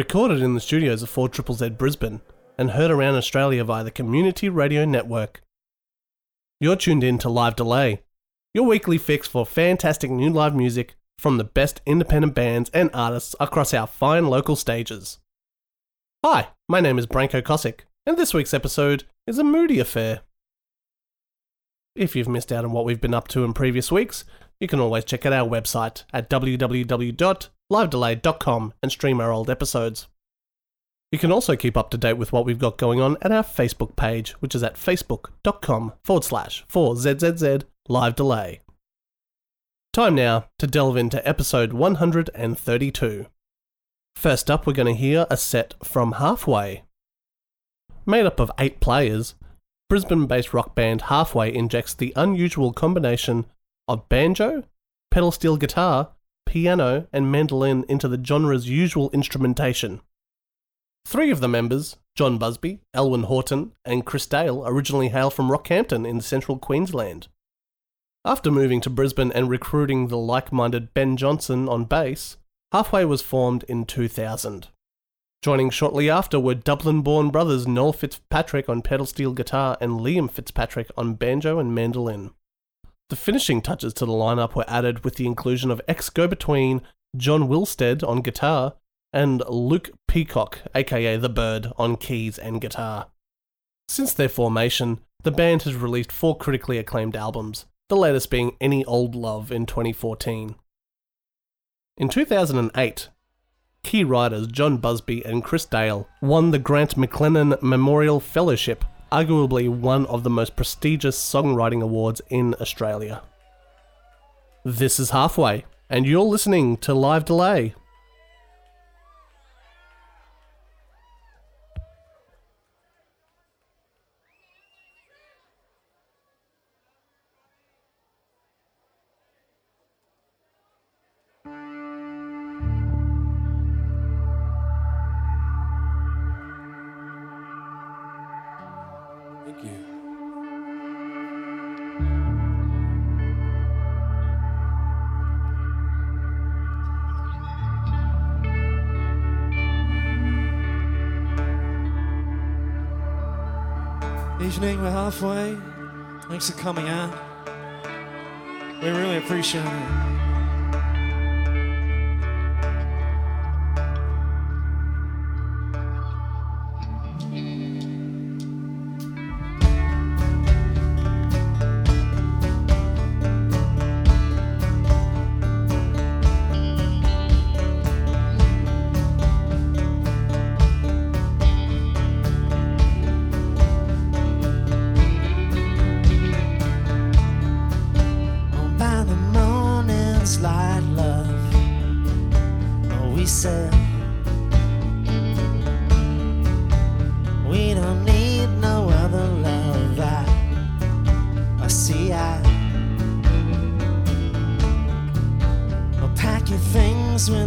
recorded in the studios of 4 Triple Z Brisbane, and heard around Australia via the Community Radio Network. You're tuned in to Live Delay, your weekly fix for fantastic new live music from the best independent bands and artists across our fine local stages. Hi, my name is Branko Kosick, and this week's episode is a moody affair. If you've missed out on what we've been up to in previous weeks, you can always check out our website at www.livedelay.com and stream our old episodes. You can also keep up to date with what we've got going on at our Facebook page, which is at facebook.com forward slash 4ZZZ live delay. Time now to delve into episode 132. First up, we're going to hear a set from Halfway. Made up of eight players, Brisbane based rock band Halfway injects the unusual combination of banjo, pedal steel guitar, piano, and mandolin into the genre's usual instrumentation. Three of the members, John Busby, Elwyn Horton, and Chris Dale, originally hail from Rockhampton in central Queensland. After moving to Brisbane and recruiting the like minded Ben Johnson on bass, Halfway was formed in 2000. Joining shortly after were Dublin born brothers Noel Fitzpatrick on pedal steel guitar and Liam Fitzpatrick on banjo and mandolin. The finishing touches to the lineup were added with the inclusion of ex go between John Willsteed on guitar and Luke Peacock, aka The Bird, on keys and guitar. Since their formation, the band has released four critically acclaimed albums, the latest being Any Old Love in 2014. In 2008, key writers John Busby and Chris Dale won the Grant McLennan Memorial Fellowship, arguably one of the most prestigious songwriting awards in Australia. This is Halfway, and you're listening to Live Delay. Halfway. Thanks for coming out. We really appreciate it. Said we don't need no other love. I, I see I. Well, pack your things, we're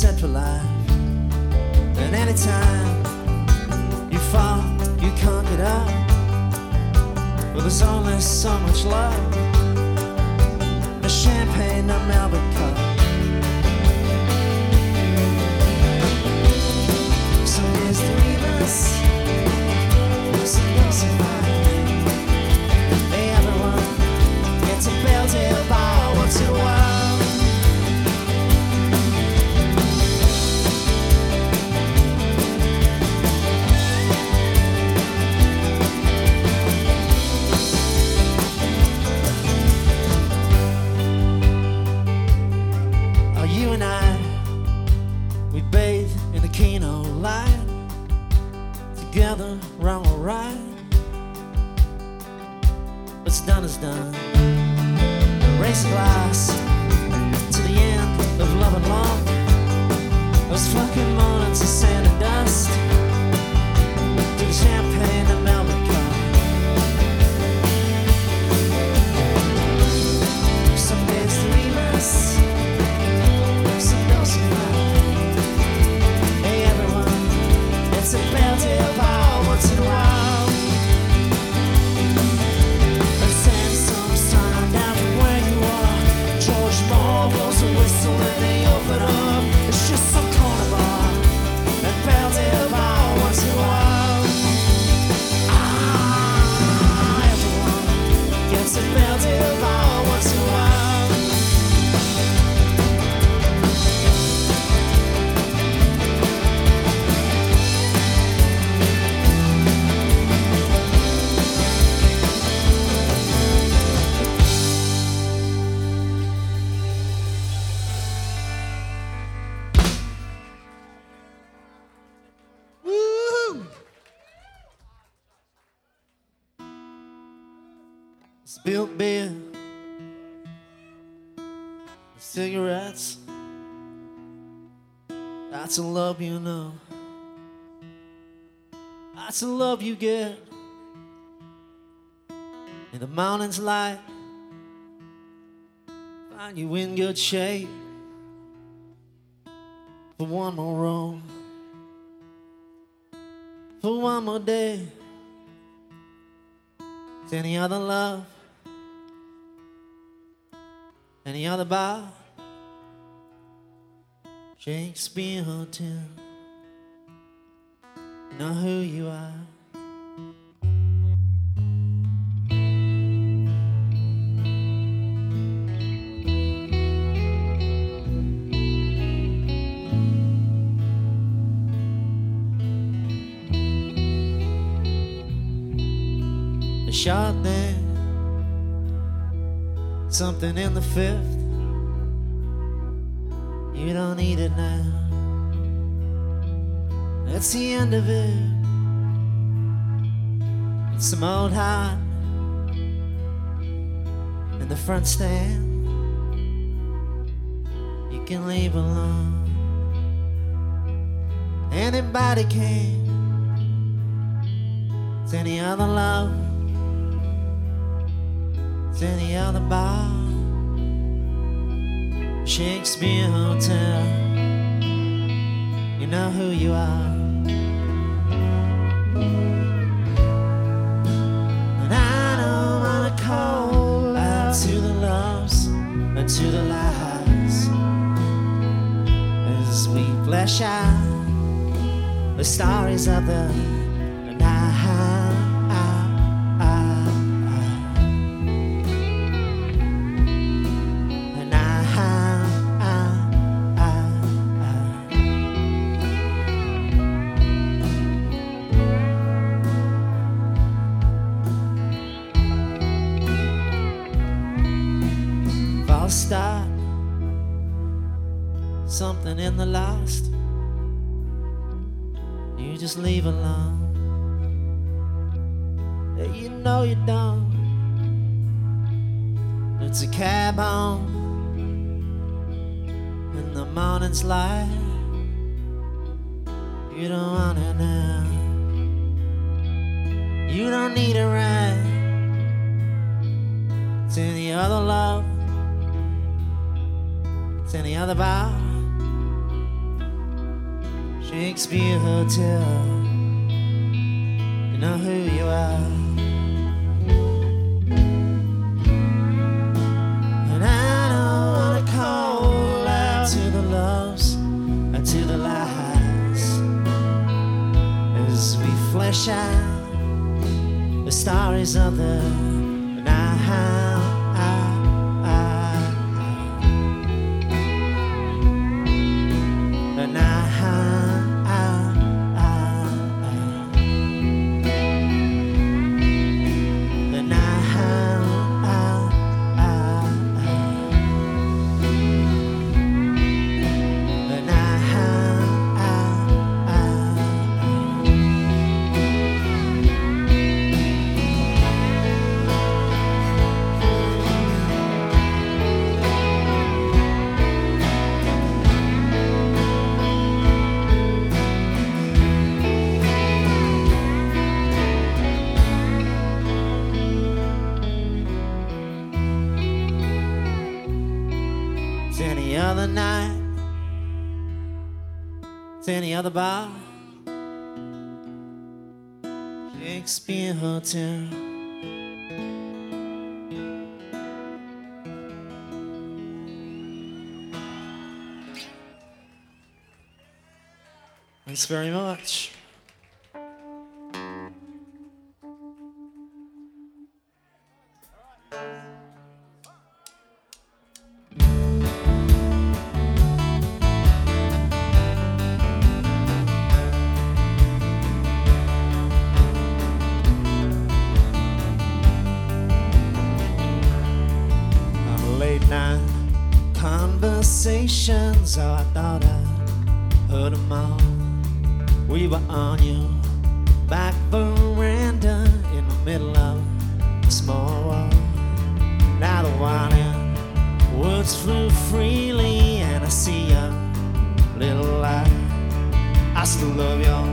set for life. And anytime you fall, you can't get up. Well, there's only so much love. A champagne, a Melbourne cup. So here's the Remus. So That's a love you know. That's a love you get. In the mountains light, find you in good shape for one more roll, for one more day. Is any other love? Any other bar? Shakespeare Hotel. Know who you are. Shot there, something in the fifth. You don't need it now. That's the end of it. It's some old heart in the front stand. You can leave alone. Anybody can. It's any other love. It's any other bar. Shakespeare Hotel. You know who you are. And I don't wanna call out to the loves and to the lies as we flesh out the stories of the something in the last, You just leave alone. You know you don't. It's a cab home in the morning's light. You don't want it now. You don't need a ride to any other love, to any other bar. Shakespeare Hotel. You know who you are. And I don't wanna call out to the loves and to the lies as we flesh out the stories of the Any bar. Shakespeare Hotel. Thanks very much. Late night conversations. Oh, I thought I heard them all. We were on your back veranda in the middle of a small wall. Now the wine words flew freely, and I see a little light. I still love your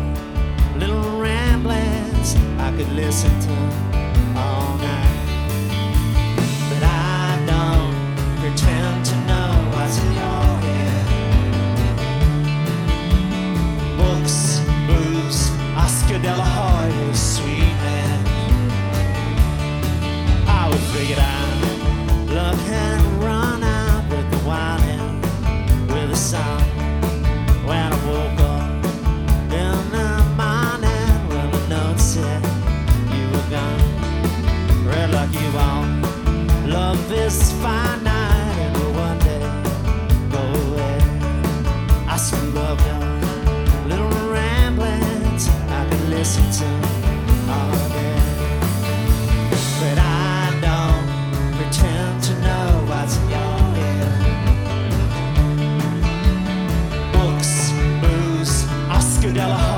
little ramblings. I could listen to all night. Pretend to know what's in your head. Books, booze, Oscar de la Hoya, sweet man. I would figure out love had run out with the wine and with the sun. When I woke up in the morning, well, the note said you were gone. Red like Appreciate mistletoe all day. But I don't pretend to know what's. Books, booze, Oscar de la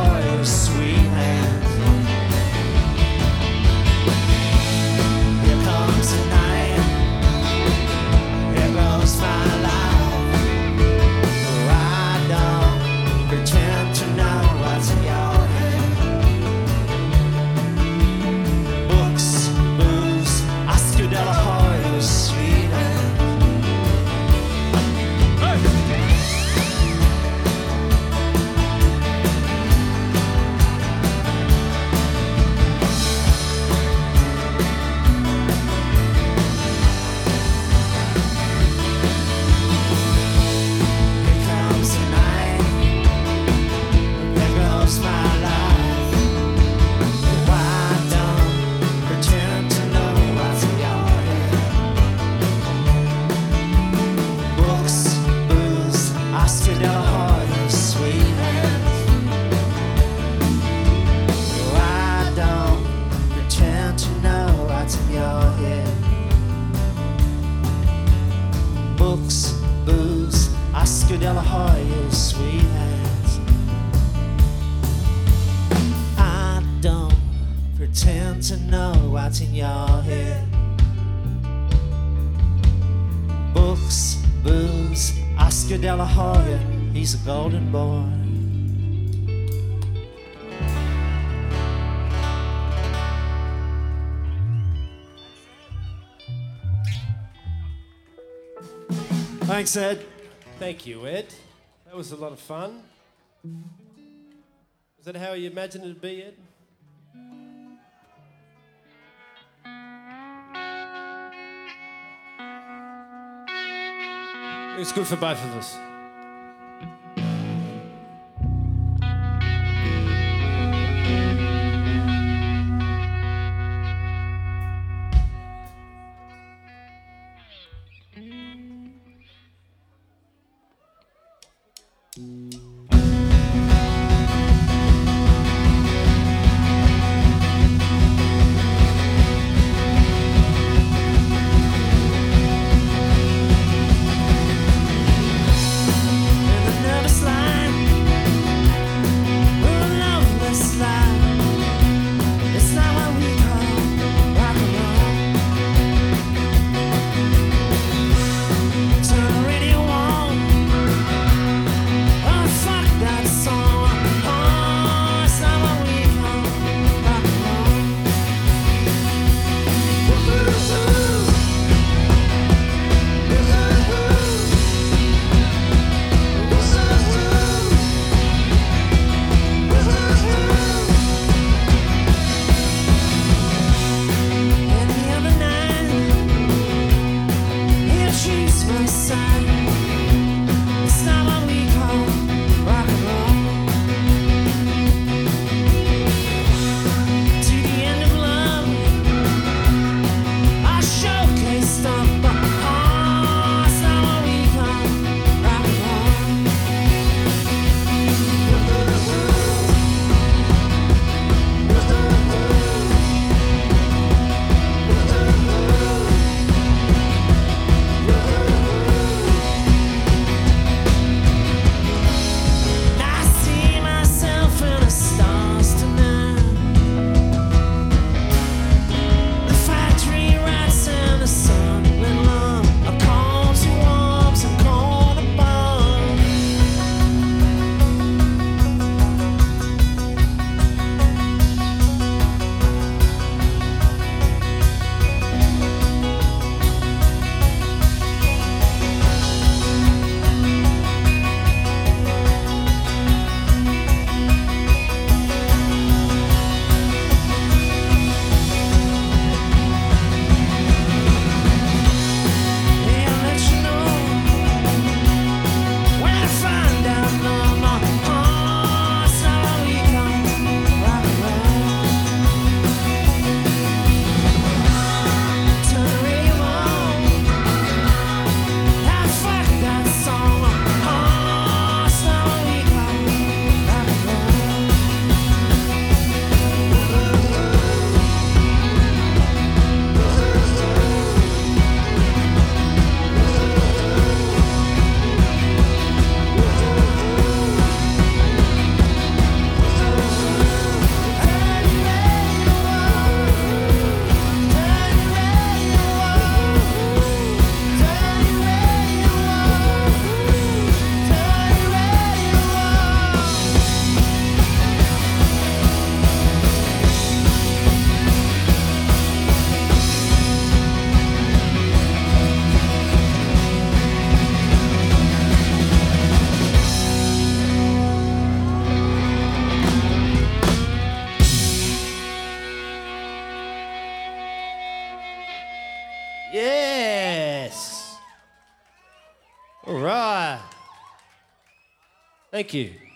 Thanks, Ed. Thank you, Ed. That was a lot of fun. Is that how you imagined it to be, Ed? It's good for both of us. Yes. All right. Thank you.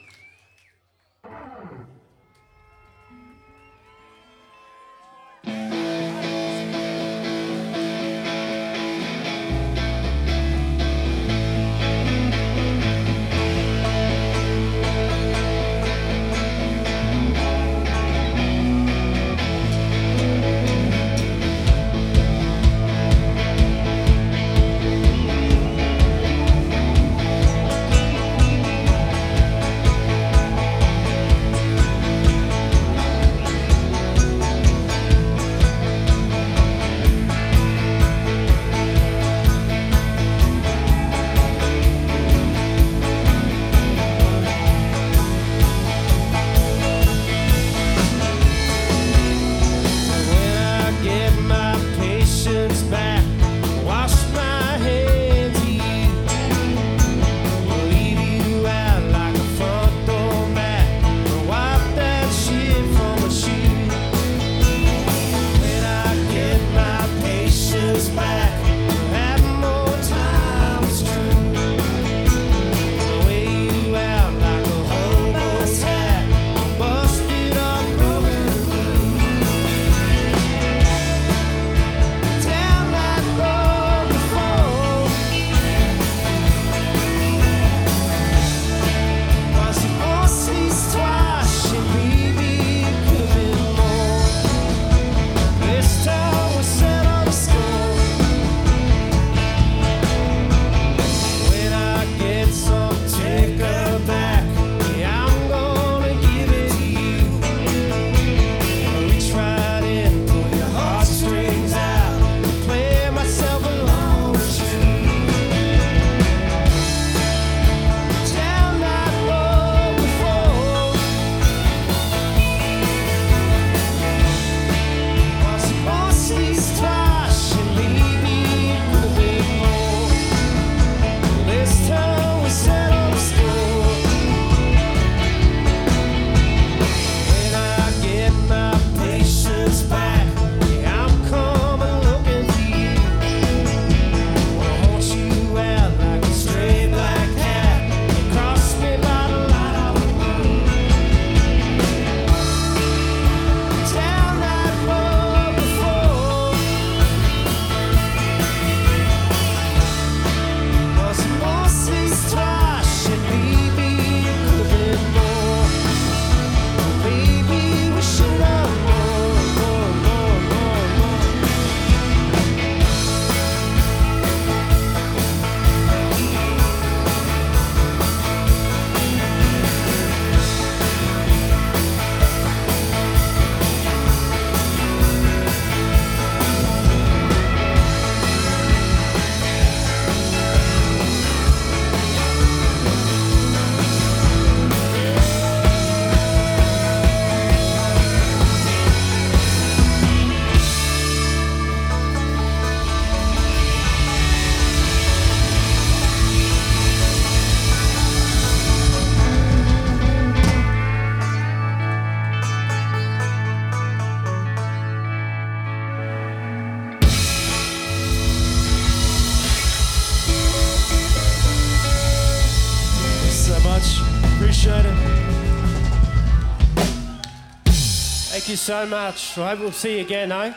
You so much. I hope we'll see you again, eh?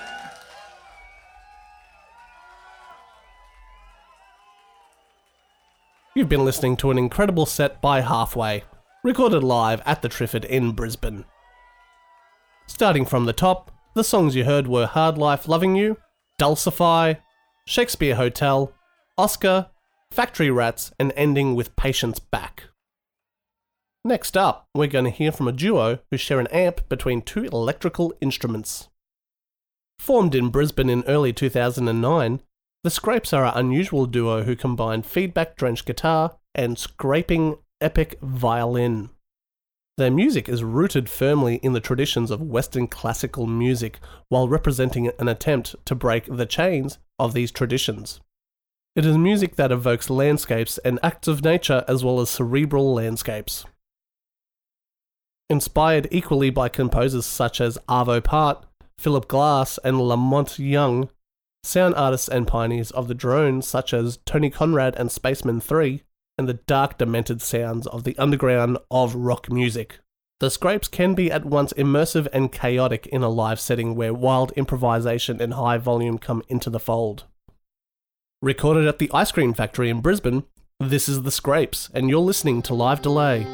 You've been listening to an incredible set by Halfway, recorded live at the Triffid in Brisbane. Starting from the top, the songs you heard were Hard Life Loving You, Dulcify, Shakespeare Hotel, Oscar, Factory Rats, and ending with Patience Back. Next up, we're going to hear from a duo who share an amp between two electrical instruments. Formed in Brisbane in early 2009, the Scrapes are an unusual duo who combine feedback drenched guitar and scraping epic violin. Their music is rooted firmly in the traditions of Western classical music while representing an attempt to break the chains of these traditions. It is music that evokes landscapes and acts of nature as well as cerebral landscapes. Inspired equally by composers such as Arvo Part, Philip Glass, and La Monte Young, sound artists and pioneers of the drone such as Tony Conrad and Spacemen 3, and the dark, demented sounds of the underground of rock music. The scrapes can be at once immersive and chaotic in a live setting where wild improvisation and high volume come into the fold. Recorded at the Ice Cream Factory in Brisbane, this is The Scrapes, and you're listening to Live Delay.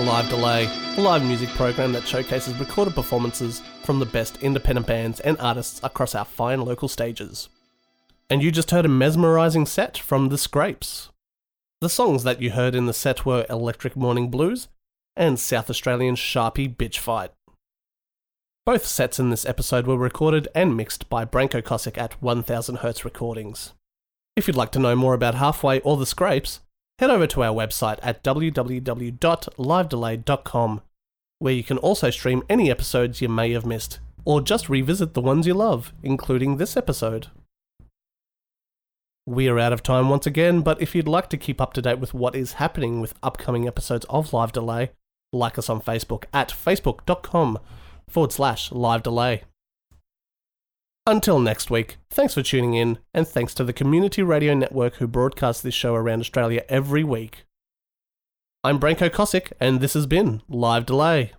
Live Delay, a live music program that showcases recorded performances from the best independent bands and artists across our fine local stages. And you just heard a mesmerizing set from The Scrapes. The songs that you heard in the set were Electric Morning Blues and South Australian Sharpie Bitch Fight. Both sets in this episode were recorded and mixed by Branko Kosick at 1000Hz Recordings. If you'd like to know more about Halfway or The Scrapes, head over to our website at www.livedelay.com, where you can also stream any episodes you may have missed, or just revisit the ones you love, including this episode. We are out of time once again, but if you'd like to keep up to date with what is happening with upcoming episodes of Live Delay, like us on Facebook at facebook.com forward slash live delay. Until next week, thanks for tuning in, and thanks to the Community Radio Network who broadcast this show around Australia every week. I'm Branko Kosick, and this has been Live Delay.